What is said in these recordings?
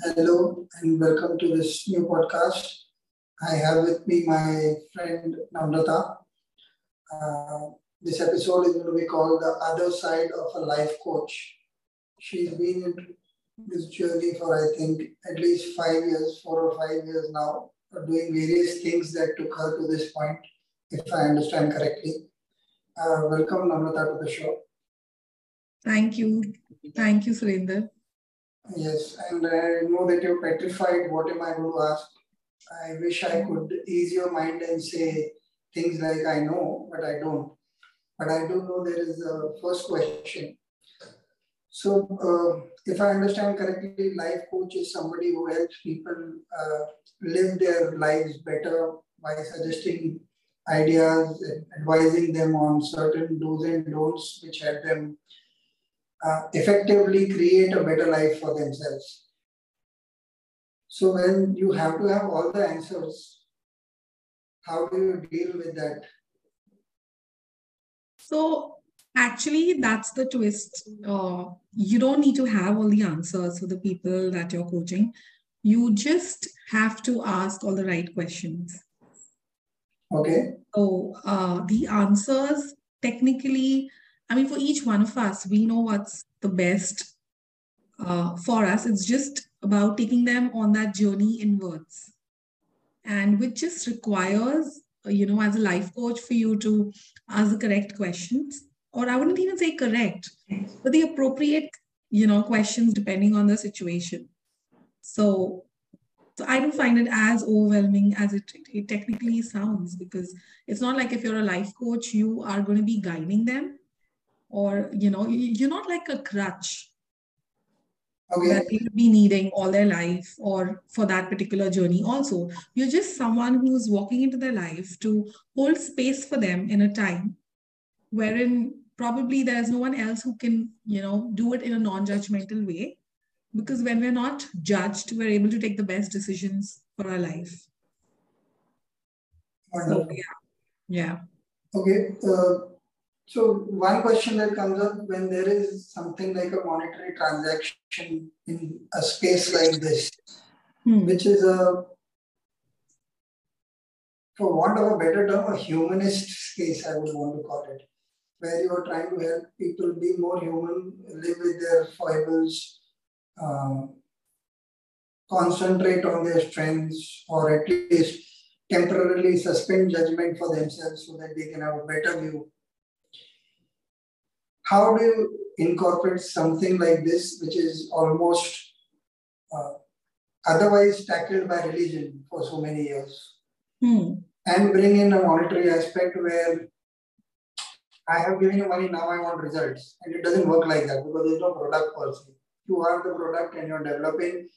Hello and welcome to this new podcast. I have with me my friend Namrata. Uh, this episode is going to be called The Other Side of a Life Coach. She's been in this journey for, I think, at least five years, four or five years now, doing various things that took her to this point, if I understand correctly. Uh, welcome, Namrata, to the show. Thank you. Thank you, Surinder. Yes, and I know that you're petrified. What am I going to ask? I wish I could ease your mind and say things like I know, but I don't. But I do know there is a first question. So, uh, if I understand correctly, life coach is somebody who helps people uh, live their lives better by suggesting ideas, advising them on certain do's and don'ts, which help them uh, effectively create a better life for themselves. So when you have to have all the answers, how do you deal with that? So actually, that's the twist. Uh, you don't need to have all the answers for the people that you're coaching. You just have to ask all the right questions. Okay. So uh, the answers technically I mean, for each one of us, we know what's the best uh, for us. It's just about taking them on that journey inwards. And which just requires, uh, you know, as a life coach, for you to ask the correct questions, or I wouldn't even say correct, but the appropriate, you know, questions depending on the situation. So, so I don't find it as overwhelming as it, it technically sounds because it's not like if you're a life coach, you are going to be guiding them or you know you're not like a crutch okay. that will be needing all their life or for that particular journey also. You're just someone who's walking into their life to hold space for them in a time wherein probably there's no one else who can you know do it in a non-judgmental way because when we're not judged we're able to take the best decisions for our life. So yeah. Yeah. Okay uh, so one question that comes up when there is something like a monetary transaction in a space like this, hmm. which is a, for want of a better term, a humanist space, I would want to call it, where you are trying to help people be more human, live with their foibles, um, concentrate on their strengths, or at least temporarily suspend judgment for themselves so that they can have a better view how do you incorporate something like this, which is almost uh, otherwise tackled by religion for so many years, hmm. and bring in a monetary aspect where I have given you money, now I want results. And it doesn't work like that because there's no product per se. You are the product and you're developing,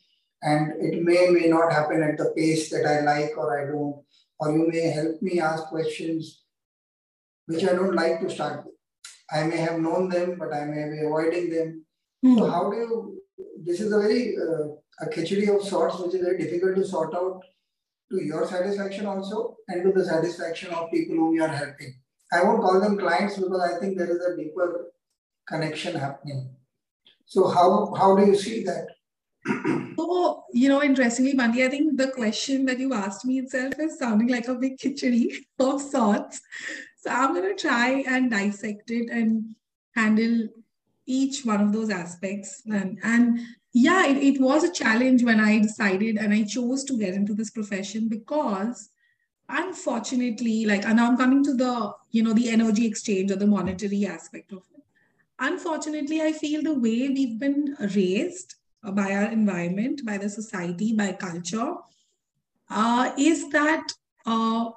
and it may may not happen at the pace that I like or I don't, or you may help me ask questions which I don't like to start with. I may have known them, but I may be avoiding them. Hmm. So how do you? This is a very uh, a khichdi of sorts, which is very difficult to sort out to your satisfaction also, and to the satisfaction of people whom you are helping. I won't call them clients because I think there is a deeper connection happening. So how how do you see that? So, you know, interestingly, Bandi, I think the question that you asked me itself is sounding like a big khichdi of sorts. So I'm going to try and dissect it and handle each one of those aspects. And, and yeah, it, it was a challenge when I decided and I chose to get into this profession because unfortunately, like, and I'm coming to the, you know, the energy exchange or the monetary aspect of it. Unfortunately, I feel the way we've been raised by our environment, by the society, by culture, uh, is that uh,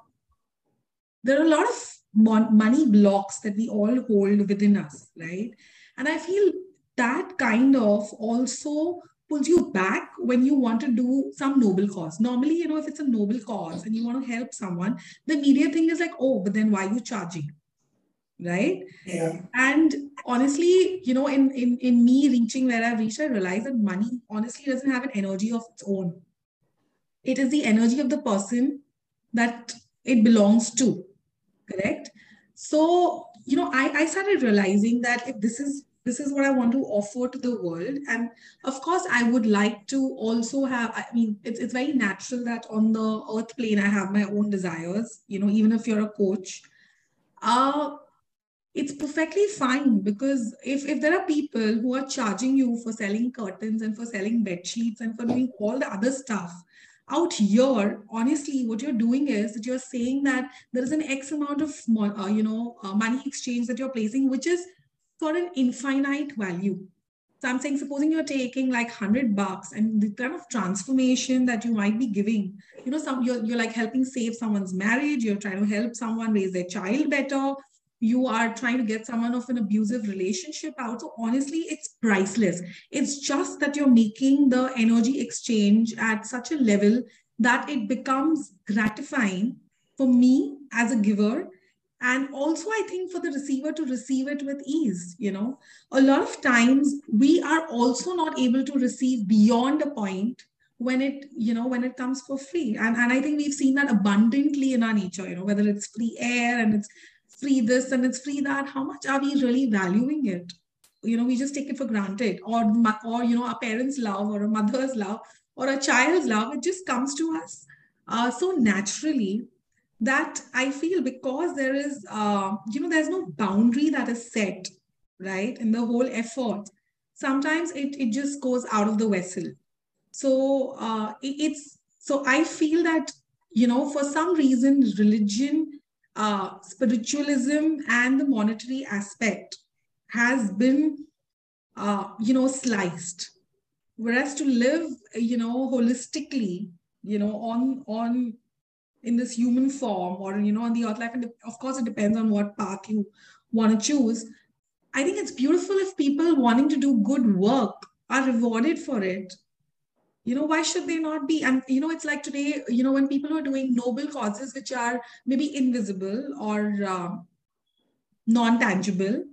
there are a lot of mon- money blocks that we all hold within us, right? And I feel that kind of also pulls you back when you want to do some noble cause. Normally, you know, if it's a noble cause and you want to help someone, the immediate thing is like, oh, but then why are you charging? Right? Yeah. And honestly, you know, in, in, in me reaching where I've reached, I realize that money honestly doesn't have an energy of its own. It is the energy of the person that it belongs to correct so you know I, I started realizing that if this is this is what I want to offer to the world. And of course, I would like to also have, I mean, it's, it's very natural that on the earth plane, I have my own desires, you know, even if you're a coach. Uh, it's perfectly fine because if, if there are people who are charging you for selling curtains and for selling bed sheets and for doing all the other stuff out here honestly what you're doing is that you're saying that there is an x amount of uh, you know uh, money exchange that you're placing which is for an infinite value. So I'm saying, supposing you're taking like 100 bucks and the kind of transformation that you might be giving, you know, some you're, you're like helping save someone's marriage, you're trying to help someone raise their child better, you are trying to get someone of an abusive relationship out. So honestly, it's priceless. It's just that you're making the energy exchange at such a level that it becomes gratifying for me as a giver and also i think for the receiver to receive it with ease you know a lot of times we are also not able to receive beyond a point when it you know when it comes for free and, and i think we've seen that abundantly in our nature you know whether it's free air and it's free this and it's free that how much are we really valuing it you know we just take it for granted or or you know our parents love or a mother's love or a child's love it just comes to us uh, so naturally that I feel because there is, uh, you know, there's no boundary that is set, right, in the whole effort. Sometimes it, it just goes out of the vessel. So uh, it, it's, so I feel that, you know, for some reason, religion, uh, spiritualism, and the monetary aspect has been, uh, you know, sliced. Whereas to live, you know, holistically, you know, on on in this human form or you know on the earth life and of course it depends on what path you want to choose i think it's beautiful if people wanting to do good work are rewarded for it you know why should they not be and you know it's like today you know when people are doing noble causes which are maybe invisible or uh, non-tangible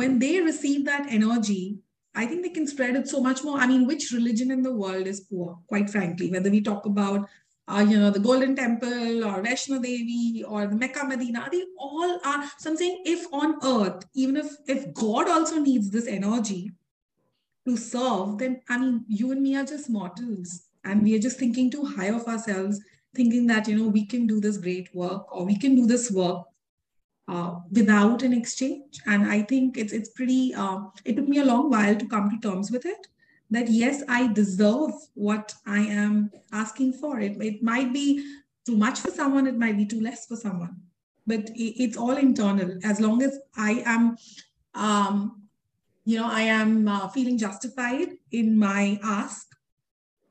when they receive that energy i think they can spread it so much more i mean which religion in the world is poor quite frankly whether we talk about uh, you know, the Golden Temple or Vaishno Devi or the Mecca Medina, they all are. So I'm saying if on earth, even if, if God also needs this energy to serve, then I mean, you and me are just mortals and we are just thinking too high of ourselves, thinking that, you know, we can do this great work or we can do this work uh, without an exchange. And I think it's, it's pretty, uh, it took me a long while to come to terms with it that yes, I deserve what I am asking for. It, it might be too much for someone, it might be too less for someone, but it, it's all internal. As long as I am, um, you know, I am uh, feeling justified in my ask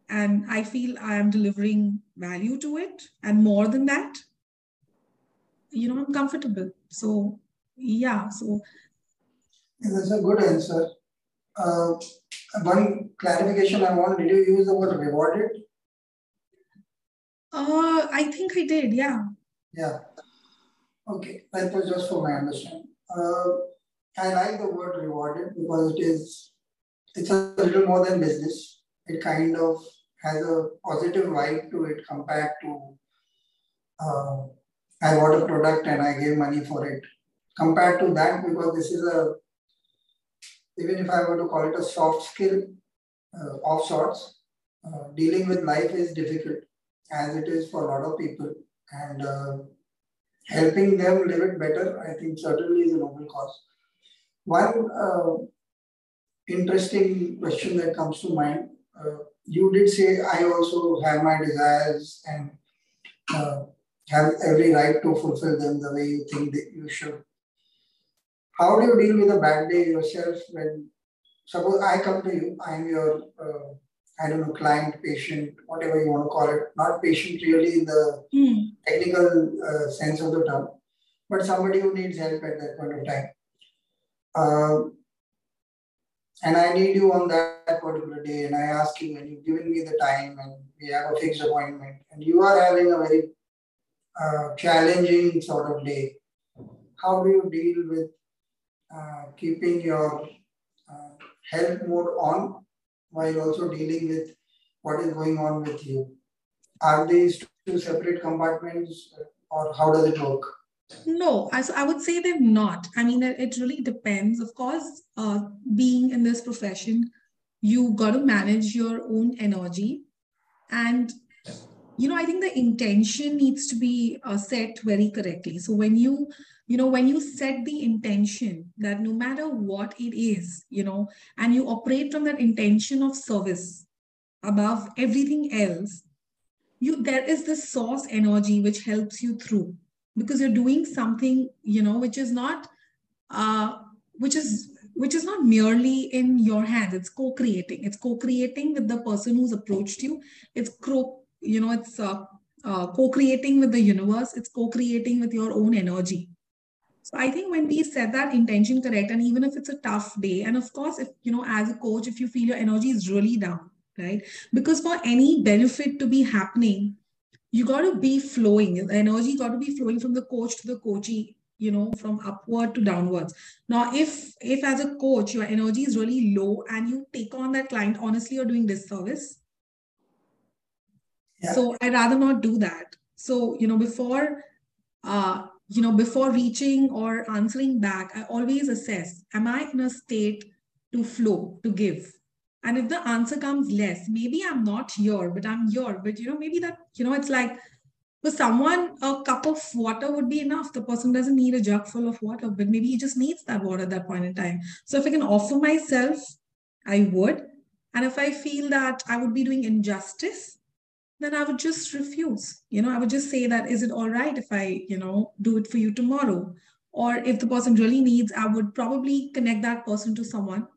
and I feel I am delivering value to it. And more than that, you know, I'm comfortable. So, yeah, so. That's a good answer. Uh, one clarification I want, did you use the word rewarded? Uh, I think I did, yeah. Yeah. Okay, that was just for my understanding. Uh, I like the word rewarded because it is, it's a little more than business. It kind of has a positive vibe to it compared to uh, I bought a product and I gave money for it. Compared to that, because this is a even if I were to call it a soft skill uh, of sorts, uh, dealing with life is difficult as it is for a lot of people. And uh, helping them live it better, I think certainly is a noble cause. One uh, interesting question that comes to mind uh, you did say, I also have my desires and uh, have every right to fulfill them the way you think that you should how do you deal with a bad day yourself when suppose I come to you, I'm your uh, I don't know client, patient, whatever you want to call it, not patient really in the mm. technical uh, sense of the term, but somebody who needs help at that point of time. Uh, and I need you on that particular day, and I ask you, and you've given me the time, and we have a fixed appointment, and you are having a very uh, challenging sort of day. How do you deal with uh, keeping your uh, health mode on while also dealing with what is going on with you. Are these two separate compartments or how does it work? No, I, I would say they're not. I mean, it, it really depends. Of course, uh, being in this profession, you got to manage your own energy. And, you know, I think the intention needs to be uh, set very correctly. So when you, you know, when you set the intention that no matter what it is, you know, and you operate from that intention of service above everything else, you there is this source energy which helps you through because you're doing something you know which is not uh, which is which is not merely in your hands. It's co-creating. It's co-creating with the person who's approached you. It's co you know it's uh, uh, co-creating with the universe. It's co-creating with your own energy. So i think when we set that intention correct and even if it's a tough day and of course if you know as a coach if you feel your energy is really down right? Because for any benefit to be happening you got to be flowing. The energy got to be flowing from the coach to the coachee you know from upward to downwards. Now if if as a coach your energy is really low and you take on that client honestly you're doing disservice. Yeah. so i'd rather not do that. So you know before uh you know before reaching or answering back i always assess am i in a state to flow to give and if the answer comes less, maybe I'm not here, but I'm here. But you know, maybe that, you know, it's like for someone, a cup of water would be enough. The person doesn't need a jug full of water, but maybe he just needs that water at that point in time. So if I can offer myself, I would. And if I feel that I would be doing injustice, then I would just refuse. You know, I would just say that, is it all right if I, you know, do it for you tomorrow? Or if the person really needs, I would probably connect that person to someone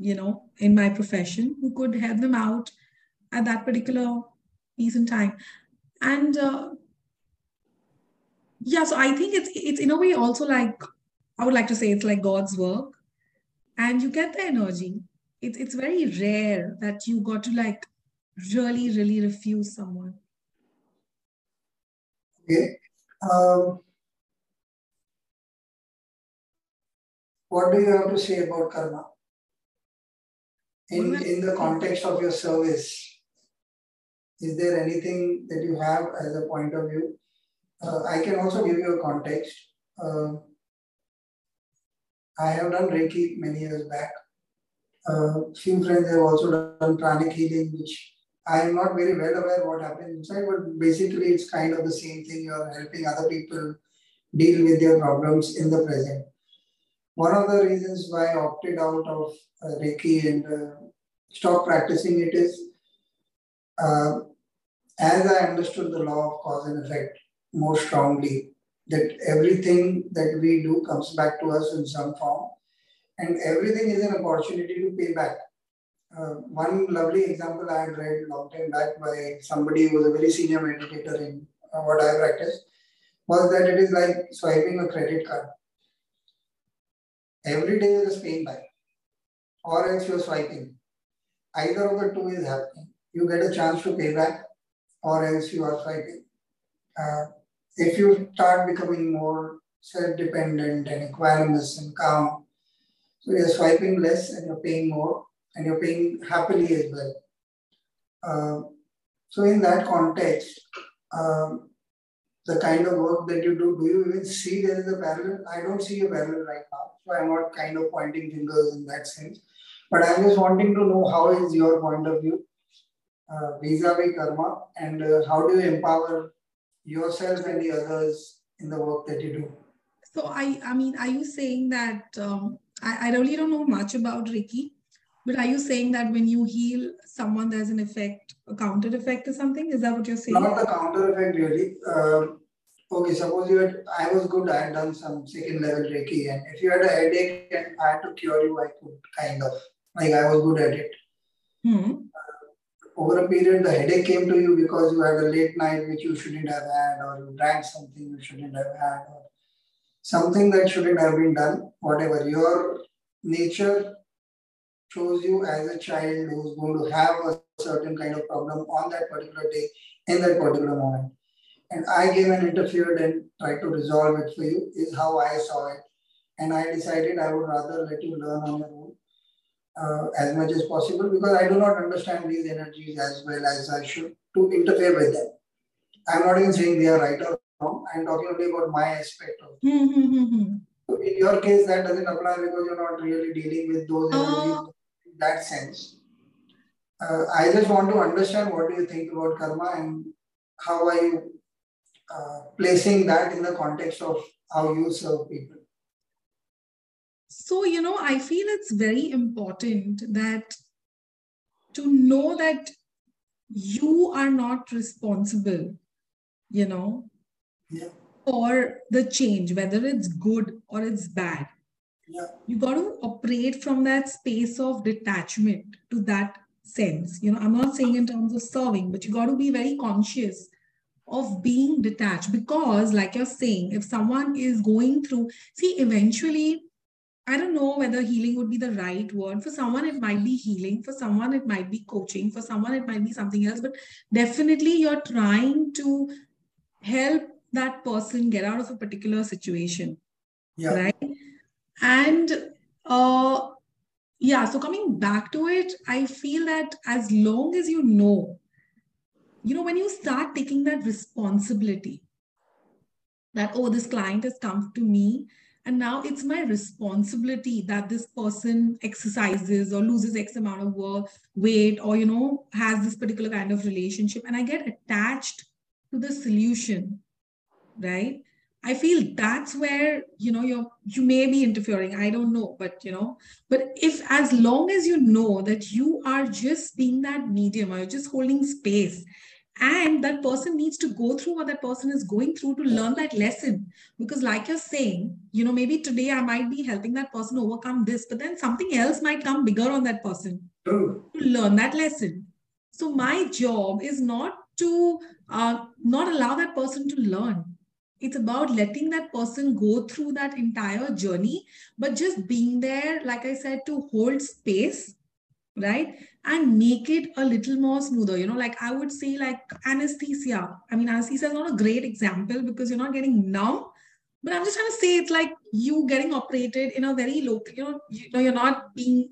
you know, in my profession who could help them out at that particular piece in time. And uh, yeah, so I think it's it's in a way also like I would like to say it's like God's work, and you get the energy. It's it's very rare that you got to like really really refuse someone. Okay. Um, what do you have to say about karma? In, in the context of your service, is there anything that you have as a point of view? Uh, I can also give you a context. Uh, I have done Reiki many years back. Uh, few friends have also done pranic healing, which I am not very well aware what happens inside, but basically it's kind of the same thing. You're helping other people deal with their problems in the present. One of the reasons why I opted out of uh, Reiki and uh, stopped practicing it is uh, as I understood the law of cause and effect more strongly, that everything that we do comes back to us in some form, and everything is an opportunity to pay back. Uh, one lovely example I had read long time back by somebody who was a very senior meditator in uh, what I practice was that it is like swiping a credit card. Every day is a paying back, or else you're swiping either of the two is happening. You get a chance to pay back or else you are swiping. Uh, if you start becoming more self-dependent and equanimous and calm, so you're swiping less and you're paying more and you're paying happily as well. Uh, so in that context, um, the kind of work that you do, do you even see there is a parallel? I don't see a parallel right now. So I'm not kind of pointing fingers in that sense. But I'm just wanting to know how is your point of view uh, vis-a-vis karma and uh, how do you empower yourself and the others in the work that you do? So I, I mean, are you saying that um, I, I really don't know much about Reiki, but are you saying that when you heal someone, there's an effect, a counter effect or something? Is that what you're saying? Not the counter effect really. Uh, okay, suppose you had, I was good, I had done some second level Reiki, and if you had a headache and I had to cure you, I could kind of like I was good at it. Hmm. Over a period, the headache came to you because you had a late night which you shouldn't have had, or you drank something you shouldn't have had, or something that shouldn't have been done. Whatever your nature chose you as a child who's going to have a certain kind of problem on that particular day in that particular moment. And I came and interfered and tried to resolve it for you, is how I saw it. And I decided I would rather let you learn on your own uh, as much as possible because I do not understand these energies as well as I should to interfere with them. I'm not even saying they are right or wrong. I'm talking only about my aspect of Hmm, hmm, hmm, hmm. So in your case, that doesn't apply because you're not really dealing with those energies Uh, in that sense. Uh, I just want to understand what do you think about karma and how are you uh, placing that in the context of how you serve people. So, you know, I feel it's very important that to know that you are not responsible, you know, Yeah. for the change, whether it's good or it's bad. Yeah. You got to operate from that space of detachment to that sense. You know, I'm not saying in terms of serving, but you got to be very conscious of being detached because, like you're saying, if someone is going through, see, eventually, I don't know whether healing would be the right word. For someone, it might be healing. For someone, it might be coaching. For someone, it might be something else. But definitely, you're trying to help that person get out of a particular situation Yeah. right and uh yeah so coming back to it i feel that as long as you know you know when you start taking that responsibility that oh this client has come to me and now it's my responsibility that this person exercises or loses x amount of work weight or you know has this particular kind of relationship and i get attached to the solution right i feel that's where you know you're you may be interfering. I don't know but you know but if as long as you know that you are just being that medium or you're just holding space and that person needs to go through what that person is going through to learn that lesson. Because like you're saying you know maybe today i might be helping that person overcome this but then something else might come bigger on that person to learn that lesson. So my job is not to uh, not allow that person to learn it's about letting that person go through that entire journey but just being there like i said to hold space right? And make it a little more smoother. You know like i would say like anesthesia. I mean anesthesia is not a great example because you're not getting numb but i'm just trying to say it's like you getting operated in a very local you know you know you're not being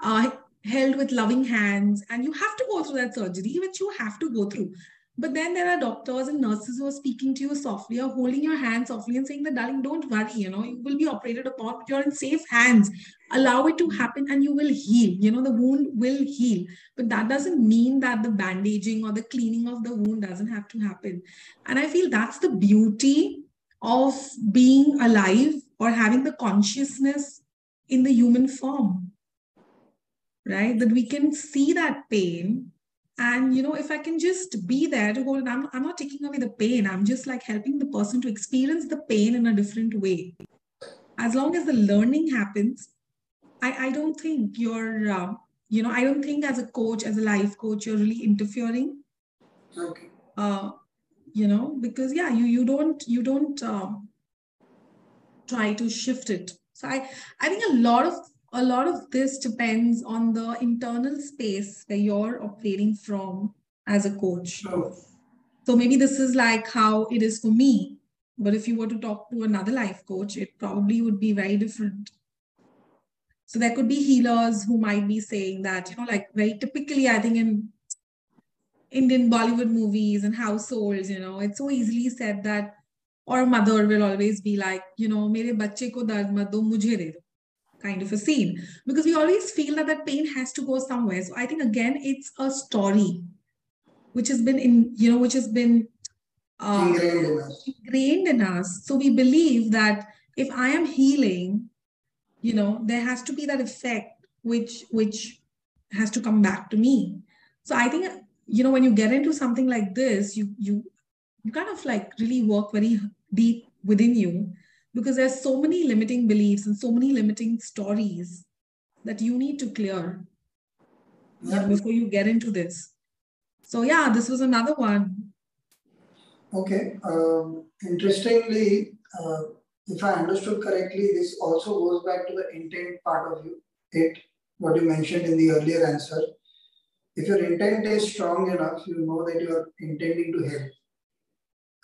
uh, held with loving hands and you have to go through that surgery which you have to go through but then there are doctors and nurses who are speaking to you softly or holding your hand softly and saying that darling don't worry you know you will be operated upon but you're in safe hands. Allow it to happen and you will heal. You know the wound will heal. But that doesn't mean that the bandaging or the cleaning of the wound doesn't have to happen. And i feel that's the beauty of being alive or having the consciousness in the human form right? That we can see that pain and you know if i can just be there to hold it I'm, I'm not taking away the pain. I'm just like helping the person to experience the pain in a different way. As long as the learning happens i i don't think you're uh, you know i don't think as a coach as a life coach you're really interfering. Okay. uh you know because yeah you you don't you don't um, try to shift it. So i i think a lot of a lot of this depends on the internal space where you're operating from as a coach True. so maybe this is like how it is for me but if you were to talk to another life coach it probably would be very different so there could be healers who might be saying that you know like very typically i think in Indian Bollywood movies and households, you know, it's so easily said that, or mother will always be like, you know, mere bachche ko dard mat do, mujhe de do, kind of a scene. Because we always feel that that pain has to go somewhere. So I think again, it's a story which has been in, you know, which has been uh, Ingrained in us. ingrained in us. So we believe that if I am healing, you know, there has to be that effect which which has to come back to me. So I think you know when you get into something like this, you you you kind of like really work very deep within you because there's so many limiting beliefs and so many limiting stories that you need to clear Yeah. before you get into this. So yeah, this was another one. Okay. Um, interestingly, uh, if I understood correctly, this also goes back to the intent part of you, it, what you mentioned in the earlier answer. If your intent is strong enough, you know that you are intending to help.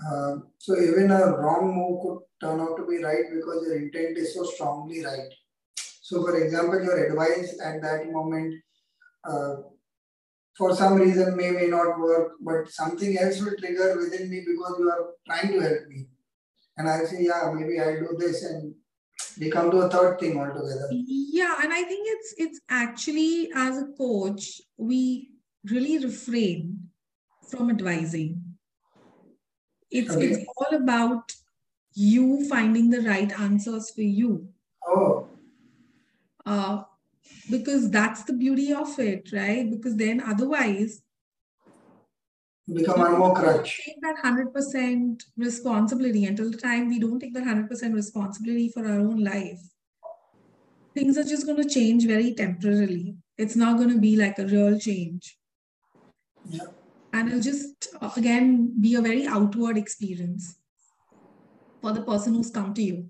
Uh, so even a wrong move could turn out to be right because your intent is so strongly right. So, for example, your advice at that moment, uh, for some reason, may may not work, but something else will trigger within me because you are trying to help me. and I say, yeah, maybe I'll do this, and we come to a third thing altogether. Yeah, and I think it's it's actually as a coach, we really refrain from advising. It's okay. it's all about you finding the right answers for you. Oh. Uh, because that's the beauty of it, right? Because then otherwise become one more crutch. Take that hundred percent responsibility until the time we don't take that hundred percent responsibility for our own life. Things are just going to change very temporarily. It's not going to be like a real change. Yeah. And it'll just uh, again be a very outward experience for the person who's come to you.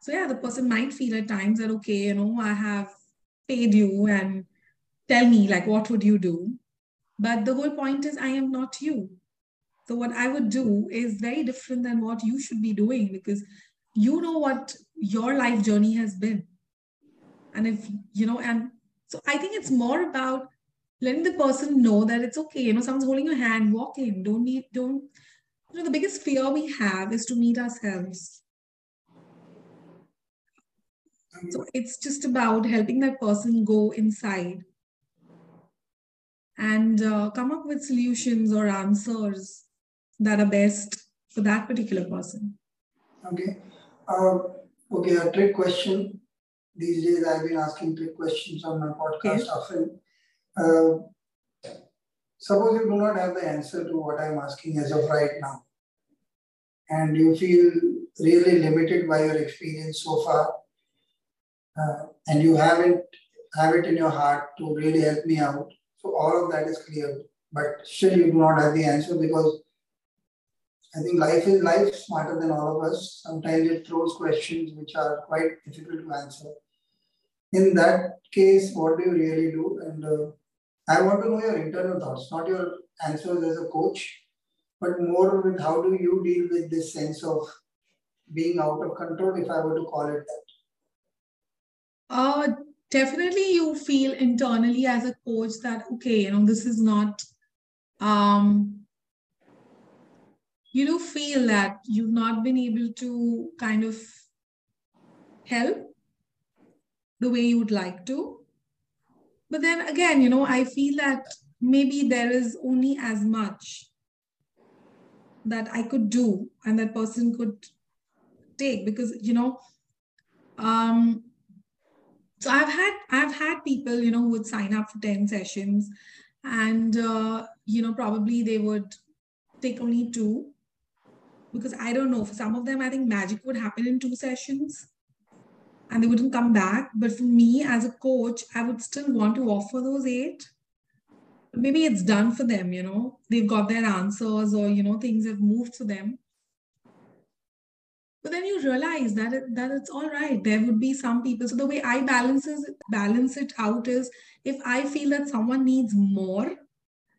So yeah, the person might feel at times that okay, you know, I have paid you and tell me like what would you do but the whole point is, I am not you. So, what I would do is very different than what you should be doing because you know what your life journey has been. And if, you know, and so I think it's more about letting the person know that it's okay. You know, someone's holding your hand, walk in. Don't need, don't, you know, the biggest fear we have is to meet ourselves. So it's just about helping that person go inside and uh, come up with solutions or answers that are best for that particular person. Okay. Uh, okay, a trick question. These days I've been asking trick questions on my podcast okay. often. Uh, suppose you do not have the answer to what I'm asking as of right now, and you feel really limited by your experience so far, uh, and you haven't have it in your heart to really help me out so all of that is clear, but still you do not have the answer because I think life is life smarter than all of us. Sometimes it throws questions which are quite difficult to answer. In that case, what do you really do? And uh, I want to know your internal thoughts, not your answers as a coach, but more with how do you deal with this sense of being out of control, if I were to call it that. Uh, definitely you feel internally as a coach that okay you know this is not um you do feel that you've not been able to kind of help the way you would like to but then again you know i feel that maybe there is only as much that i could do and that person could take because you know um so i've had i've had people you know who would sign up for 10 sessions and uh, you know probably they would take only two because i don't know for some of them i think magic would happen in two sessions and they wouldn't come back. But for me as a coach i would still want to offer those eight. Maybe it's done for them you know? They've got their answers or you know things have moved for them. But then you realize that it, that it's all right. There would be some people. So the way i balances balance it out is if i feel that someone needs more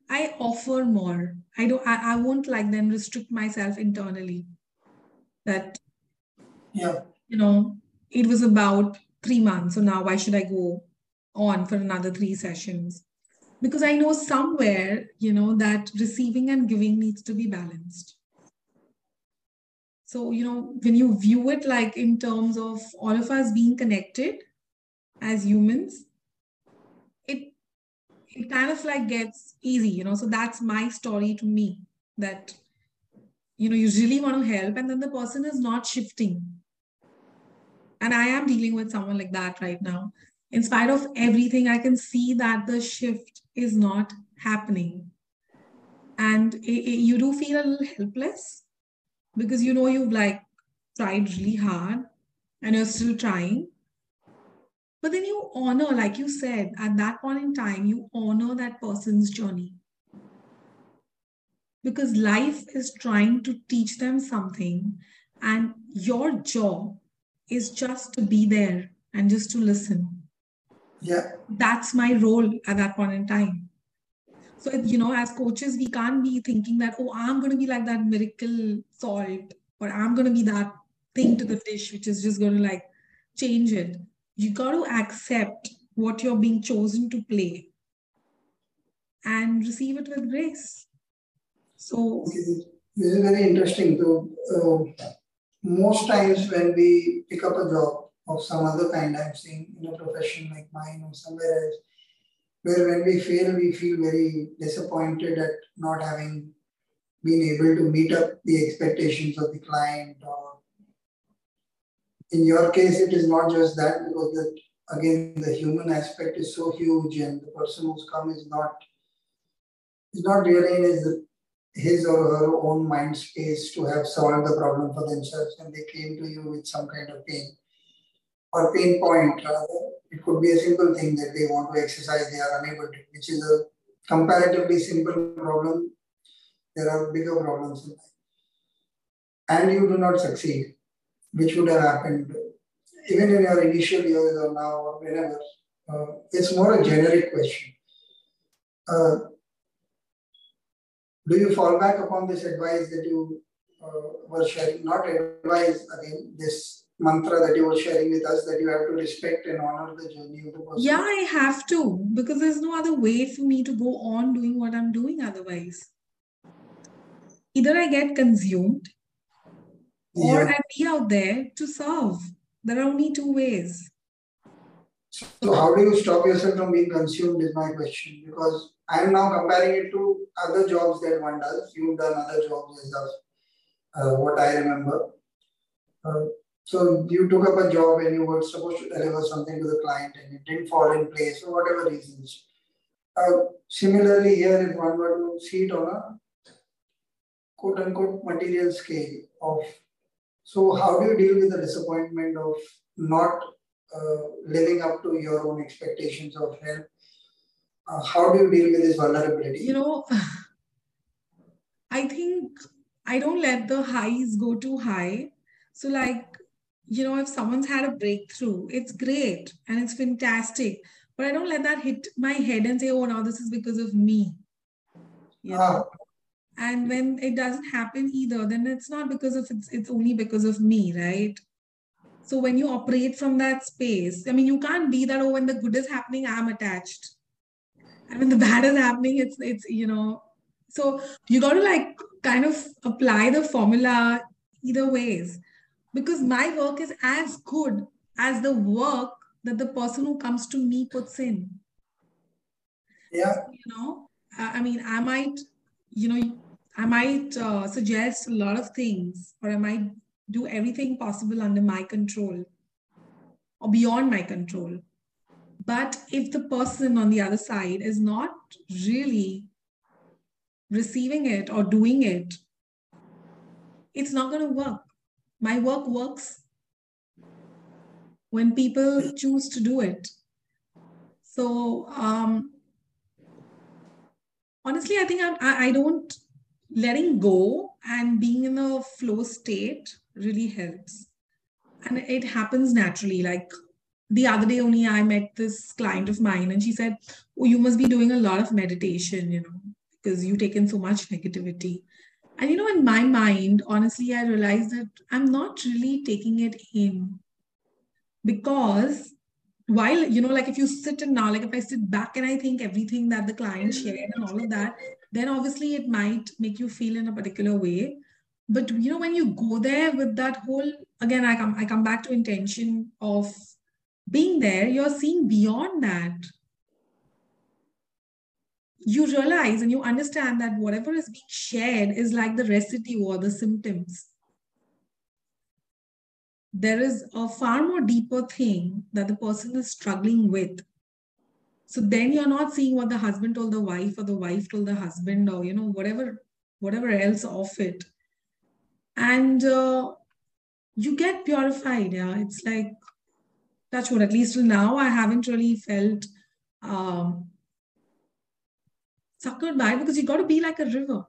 i offer more. I don't i, I won't like then restrict myself internally that yeah. you know it was about three months so now why should i go on for another three sessions because i know somewhere you know that receiving and giving needs to be balanced so, you know, when you view it like in terms of all of us being connected as humans, it it kind of like gets easy, you know. So that's my story to me that you know you really want to help, and then the person is not shifting. And I am dealing with someone like that right now. In spite of everything, I can see that the shift is not happening. And it, it, you do feel a little helpless because you know you've like tried really hard and you're still trying but then you honor like you said at that point in time you honor that person's journey because life is trying to teach them something and your job is just to be there and just to listen yeah that's my role at that point in time so, you know, as coaches, we can't be thinking that, oh, I'm going to be like that miracle salt, or I'm going to be that thing to the dish, which is just going to like change it. You got to accept what you're being chosen to play and receive it with grace. So, this is very interesting. So, uh, most times when we pick up a job of some other kind, I'm saying in a profession like mine or somewhere else, where when we fail, we feel very disappointed at not having been able to meet up the expectations of the client. Or in your case, it is not just that because that again the human aspect is so huge, and the person who's come is not is not really in his his or her own mind space to have solved the problem for themselves and they came to you with some kind of pain or pain point rather. It could be a simple thing that they want to exercise, they are unable to, which is a comparatively simple problem. There are bigger problems in life. And you do not succeed, which would have happened even in your initial years or now or whenever. Uh, it's more a generic question. Uh, do you fall back upon this advice that you uh, were sharing? Not advice, again, this mantra that you were sharing with us that you have to respect and honor the journey of the person? Yeah, I have to because there's no other way for me to go on doing what I'm doing otherwise. Either I get consumed or yeah. I be out there to serve. There are only two ways. So, how do you stop yourself from being consumed? Is my question because I am now comparing it to other jobs that one does. You've done other jobs as well, uh, what I remember. Uh, so you took up a job and you were supposed to deliver something to the client and it didn't fall in place for whatever reasons. Uh, similarly, here, if one were to see it on a quote unquote material scale of so how do you deal with the disappointment of not uh, living up to your own expectations of help uh, how do you deal with this vulnerability? You know, I think I don't let the highs go too high. So, like, you know, if someone's had a breakthrough, it's great and it's fantastic. But I don't let that hit my head and say, oh, now this is because of me. You know? Ah. And when it doesn't happen either, then it's not because of it's it's only because of me, right? So when you operate from that space, I mean, you can't be that, oh, when the good is happening, I'm attached and when the bad is happening. It's it's you know so you got to like kind of apply the formula either ways. Because my work is as good as the work that the person who comes to me puts in. Yeah. You know i mean i might you know i might uh, suggest a lot of things or i might do everything possible under my control or beyond my control but if the person on the other side is not really receiving it or doing it, it's not going to work. My work works when people choose to do it. So, um, honestly, I think I'm, I, I don't letting go and being in a flow state really helps. And it happens naturally. Like the other day only I met this client of mine and she said, Oh, you must be doing a lot of meditation, you know, because you take in so much negativity. And you know, in my mind, honestly, I realized that I'm not really taking it in because while you know, like if you sit and now, like if I sit back and I think everything that the client mm-hmm. shared and all of that, then obviously it might make you feel in a particular way. But you know, when you go there with that whole again, I come I come back to intention of being there, you're seeing beyond that. You realize and you understand that whatever is being shared is like the residue or the symptoms. There is a far more deeper thing that the person is struggling with. So then you're not seeing what the husband told the wife or the wife told the husband or, you know, whatever, whatever else of it. And uh, you get purified. Yeah. It's like touch wood, at least till now, I haven't really felt um, suckered by because you got to be like a river.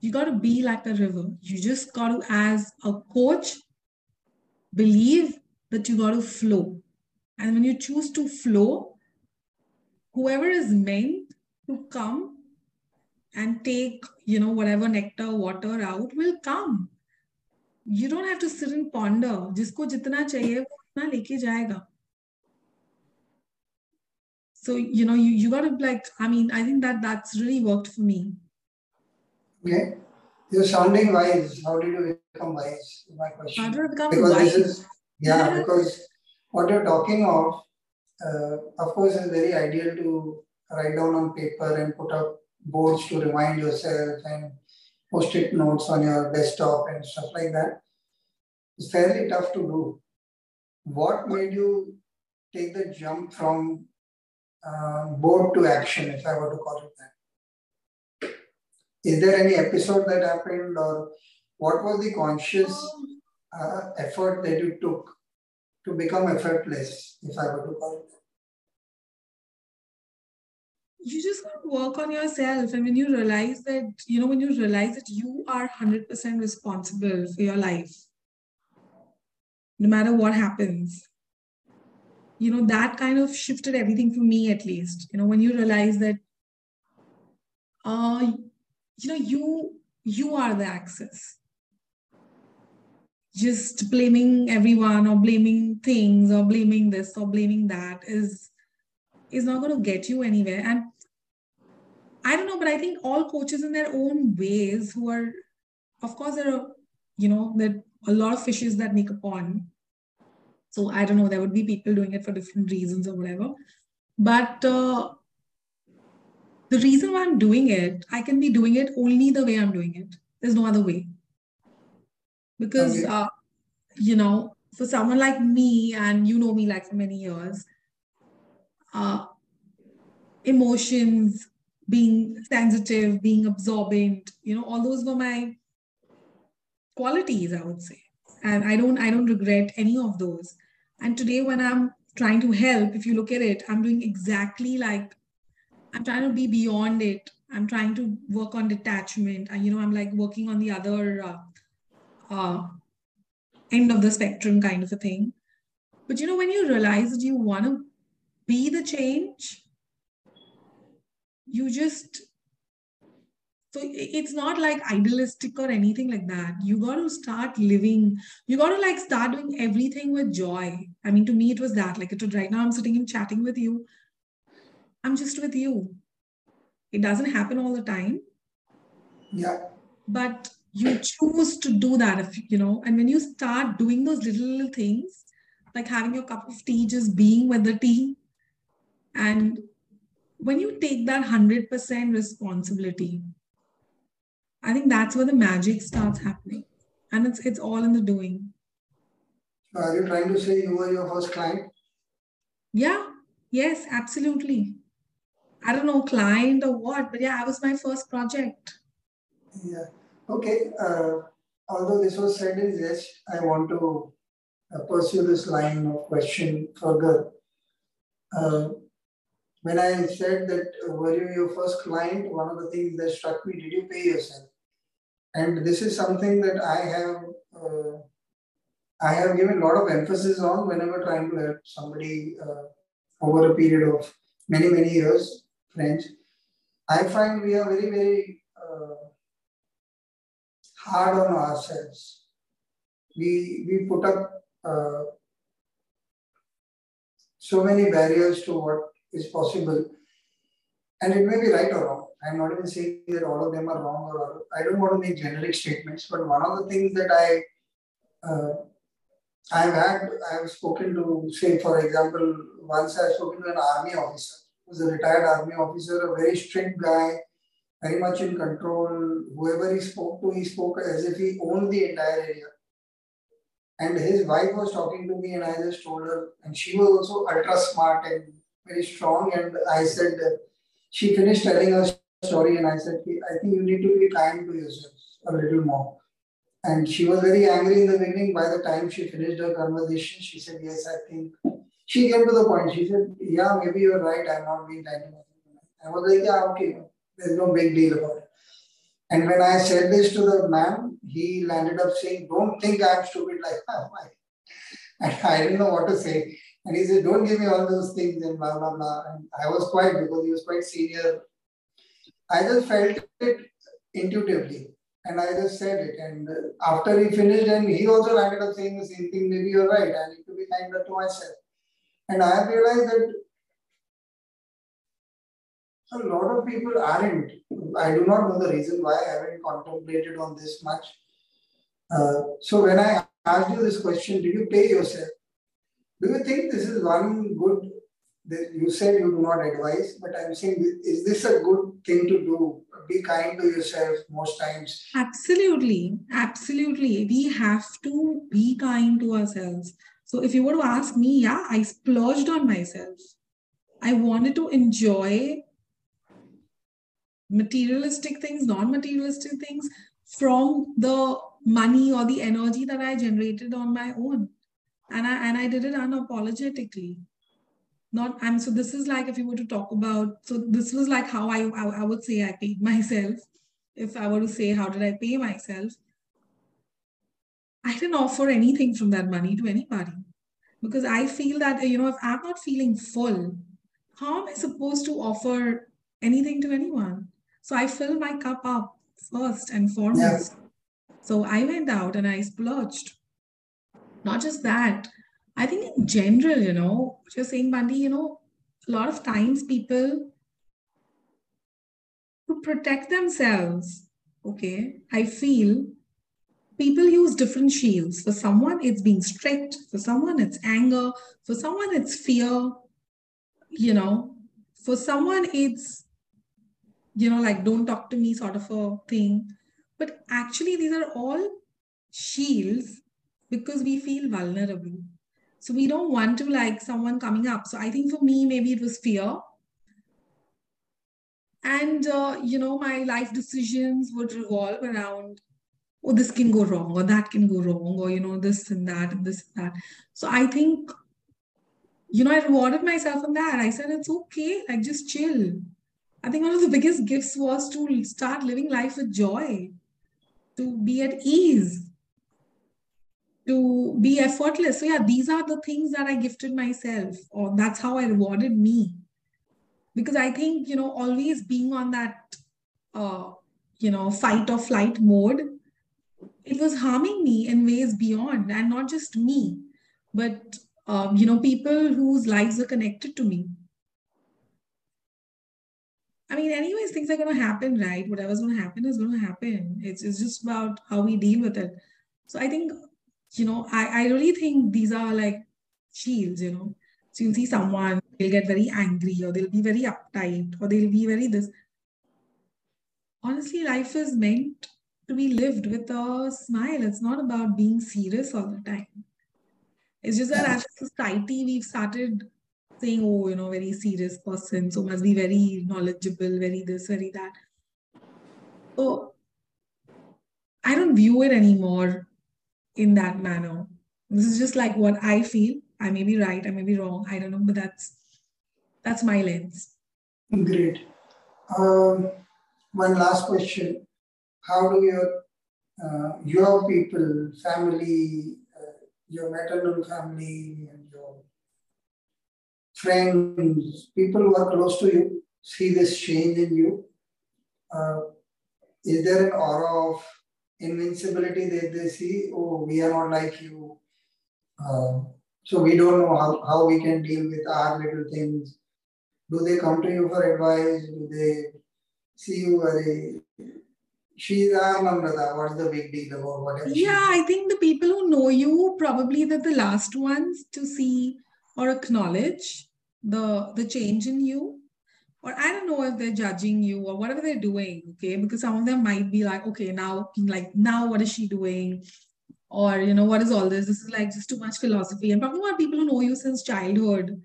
You got to be like a river. You just got to, as a coach, believe that you got to flow. And when you choose to flow, whoever is meant to come and take, you know, whatever nectar, water out will come. You don't have to sit and ponder. जिसको जितना चाहिए उतना लेके जाएगा so you know you, you got to like i mean i think that that's really worked for me okay You're sounding wise. How did you become wise? My question. How did I become because wise? This is, yeah, because what you're talking of, uh, of course, is very ideal to write down on paper and put up boards to remind yourself and post-it notes on your desktop and stuff like that. It's fairly tough to do. What made you take the jump from uh, board to action, if I were to call it that? Is there any episode that happened, or what was the conscious uh, effort that you took to become effortless, if I were to call it that? you just got to work on yourself and when you realize that you know when you realize that you are 100% responsible for your life no matter what happens. You know that kind of shifted everything for me at least. You know when you realize that uh you know you you are the axis just blaming everyone or blaming things or blaming this or blaming that is is not going to get you anywhere. And I don't know, but I think all coaches in their own ways who are, of course, there are, you know, are a lot of fishes that make a pond. So I don't know, there would be people doing it for different reasons or whatever. But uh, the reason why I'm doing it, I can be doing it only the way I'm doing it. There's no other way. Because, okay. uh, you know, for someone like me, and you know me like for many years, uh, emotions, being sensitive, being absorbent, you know, all those were my qualities, I would say. And I don't, I don't regret any of those. And today when I'm trying to help, if you look at it, I'm doing exactly like I'm trying to be beyond it. I'm trying to work on detachment. And, you know, I'm like working on the other uh, uh, end of the spectrum kind of a thing. But, you know, when you realize that you want to be the change you just so it's not like idealistic or anything like that. You got to start living you got to like start doing everything with joy. I mean to me it was that like it right now i'm sitting and chatting with you. I'm just with you. It doesn't happen all the time. Yeah. But you choose to do that if you know and when you start doing those little, little things like having your cup of tea just being with the tea and when you take that 100% responsibility, I think that's where the magic starts happening. And it's it's all in the doing. Are you trying to say you were your first client? Yeah, yes, absolutely. I don't know, client or what, but yeah, I was my first project. Yeah. Okay. Uh, although this was said in jest, I want to uh, pursue this line of question further. Uh, when I said that uh, were you your first client, one of the things that struck me, did you pay yourself? And this is something that I have uh, I have given a lot of emphasis on whenever trying to help somebody uh, over a period of many many years, friends. I find we are very very uh, hard on ourselves. We we put up uh, so many barriers to what is possible. And it may be right or wrong. I'm not even saying that all of them are wrong or I don't want to make generic statements, but one of the things that I uh, I've had, I've spoken to, say, for example, once I've spoken to an army officer, who's a retired army officer, a very strict guy, very much in control. Whoever he spoke to, he spoke as if he owned the entire area. And his wife was talking to me, and I just told her, and she was also ultra smart and very strong. And I said, she finished telling her story, and I said, I think you need to be kind to yourself a little more. And she was very angry in the beginning. By the time she finished her conversation, she said, Yes, I think. She came to the point. She said, Yeah, maybe you're right. I'm not being kind. I was like, Yeah, okay. There's no big deal about it. And when I said this to the man, he landed up saying, Don't think I'm stupid like that. And I didn't know what to say. And he said, Don't give me all those things and blah, blah, blah. And I was quiet because he was quite senior. I just felt it intuitively. And I just said it. And after he finished, and he also ended up saying the same thing, maybe you're right. I need to be kinder to myself. And I realized that a lot of people aren't. I do not know the reason why I haven't contemplated on this much. Uh, so when I asked you this question, did you pay yourself? Do you think this is one good? You said you do not advise, but I'm saying, is this a good thing to do? Be kind to yourself most times. Absolutely, absolutely. We have to be kind to ourselves. So if you were to ask me, yeah, I splurged on myself. I wanted to enjoy materialistic things, non materialistic things from the money or the energy that I generated on my own. And I, and I did it unapologetically. Not I'm so this is like if you were to talk about so this was like how I, I I would say I paid myself. If I were to say how did I pay myself, I didn't offer anything from that money to anybody because I feel that you know if I'm not feeling full, how am I supposed to offer anything to anyone? So I fill my cup up first and foremost. So I went out and I splurged. Not just that, I think in general, you know, what you're saying, Bundy, you know, a lot of times people to protect themselves, okay, I feel people use different shields. For someone, it's being strict. For someone, it's anger. For someone, it's fear. You know, for someone, it's you know, like don't talk to me sort of a thing. But actually, these are all shields because we feel vulnerable. So we don't want to like someone coming up. So I think for me, maybe it was fear. And, uh, you know, my life decisions would revolve around, oh, this can go wrong, or that can go wrong, or, you know, this and that, and this and that. So I think, you know, I rewarded myself on that. I said, it's okay, like just chill. I think one of the biggest gifts was to start living life with joy, to be at ease, to be effortless. So, yeah, these are the things that I gifted myself, or that's how I rewarded me. Because I think, you know, always being on that, uh, you know, fight or flight mode, it was harming me in ways beyond, and not just me, but, um, you know, people whose lives are connected to me. I mean, anyways, things are going to happen, right? Whatever's going to happen is going to happen. It's, it's just about how we deal with it. So I think, you know, I, I really think these are like shields, you know. So you'll see someone, they'll get very angry or they'll be very uptight or they'll be very this. Honestly, life is meant to be lived with a smile. It's not about being serious all the time. It's just that as a society, we've started saying, oh, you know, very serious person, so must be very knowledgeable, very this, very that. So I don't view it anymore in that manner. This is just like what I feel. I may be right, I may be wrong, I don't know, but that's that's my lens. Great. Um, one last question: How do your uh, your people, family, uh, your maternal family, and your friends, people who are close to you see this change in you? Uh, is there an aura of invincibility that they see? Oh, we are not like you. Uh, so we don't know how, how we can deal with our little things. Do they come to you for advice? Do they see you a She's Namrata. What's the big deal about whatever? Yeah, I think the people who know you probably they're the last ones to see or acknowledge the the change in you or i don't know if they're judging you or whatever they're doing okay? Because some of them might be like okay now like now what is she doing? Or you know what is all this? This is like just too much philosophy. I'm talking about people who know you since childhood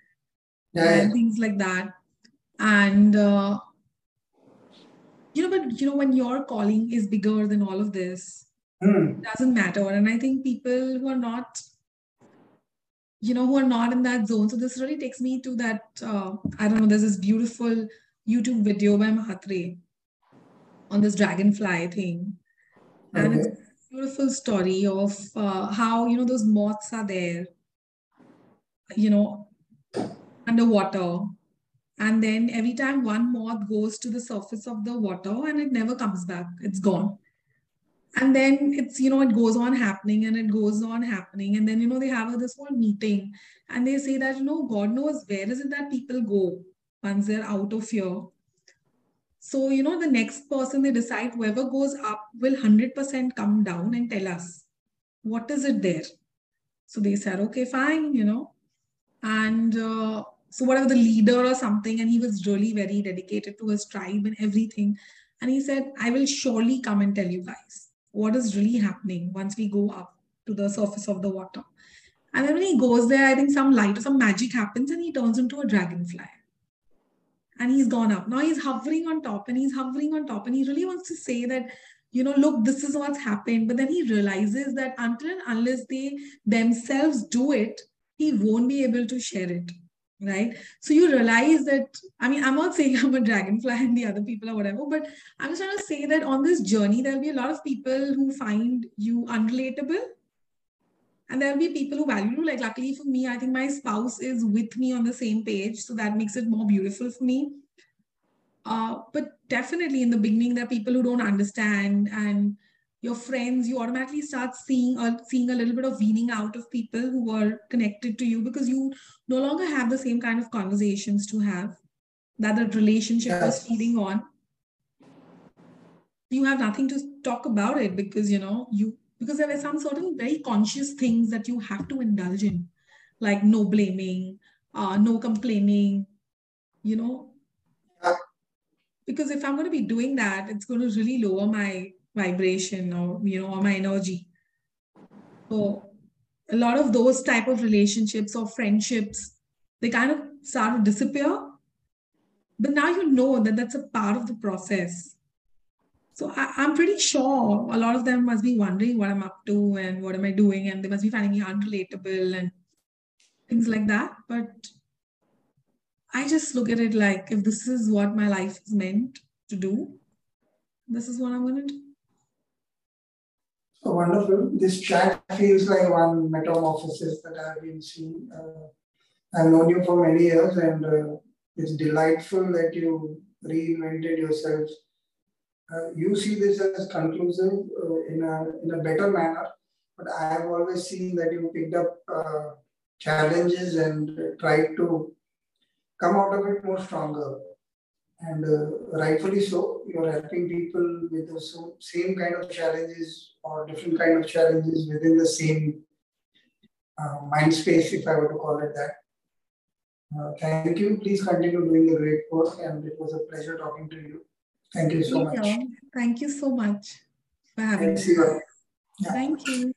yeah. and things like that. And uh, you know but you know when your calling is bigger than all of this mm. it doesn't matter. And i think people who are not you know, who are not in that zone. So this really takes me to that, uh, I don't know, there's this beautiful YouTube video by Mhatre on this dragonfly thing. And okay. it's a beautiful story of uh, how, you know, those moths are there, you know, underwater. And then every time one moth goes to the surface of the water and it never comes back, it's gone and then it's you know it goes on happening and it goes on happening and then you know they have this whole meeting and they say that you know god knows where is it that people go once they're out of here So, you know, the next person they decide, whoever goes up will 100% come down and tell us, what is it there? So they said, okay, fine, you know. And uh, so, whatever the leader or something, and he was really very dedicated to his tribe and everything. And he said, I will surely come and tell you guys what is really happening once we go up to the surface of the water. And then when he goes there, I think some light or some magic happens and he turns into a dragonfly and he's gone up. Now he's hovering on top and he's hovering on top and he really wants to say that, you know, look, this is what's happened. But then he realizes that until and unless they themselves do it, he won't be able to share it. Right. So you realize that, I mean, I'm not saying I'm a dragonfly and the other people or whatever, but I'm just trying to say that on this journey, there'll be a lot of people who find you unrelatable and there'll be people who value you like luckily for me i think my spouse is with me on the same page so that makes it more beautiful for me uh, but definitely in the beginning there are people who don't understand and your friends you automatically start seeing or seeing a little bit of weaning out of people who are connected to you because you no longer have the same kind of conversations to have that the relationship yes. was feeding on you have nothing to talk about it because you know you because there were some certain very conscious things that you have to indulge in, like no blaming, uh, no complaining, you know. Because if I'm going to be doing that, it's going to really lower my vibration or you know or my energy. So a lot of those type of relationships or friendships, they kind of start to disappear. But now you know that that's a part of the process so I, am pretty sure a lot of them must be wondering what I'm up to and what am I doing, and they must be finding me unrelatable and things like that. But I just look at it like if this is what my life is meant to do, this is what I'm going to do. So wonderful. This chat feels like one metamorphosis that I've been seeing. Uh, I've known you for many years, and uh, it's delightful that you reinvented yourself uh, you see this as conclusive uh, in, a, in a better manner, but I have always seen that you picked up uh, challenges and tried to come out of it more stronger. And uh, rightfully so, you're helping people with the same kind of challenges or different kind of challenges within the same uh, mind space, if I were to call it that. Uh, thank you. Please continue doing the great work, and it was a pleasure talking to you. Thank you so much. Thank you so much for having me. Yeah. Thank you.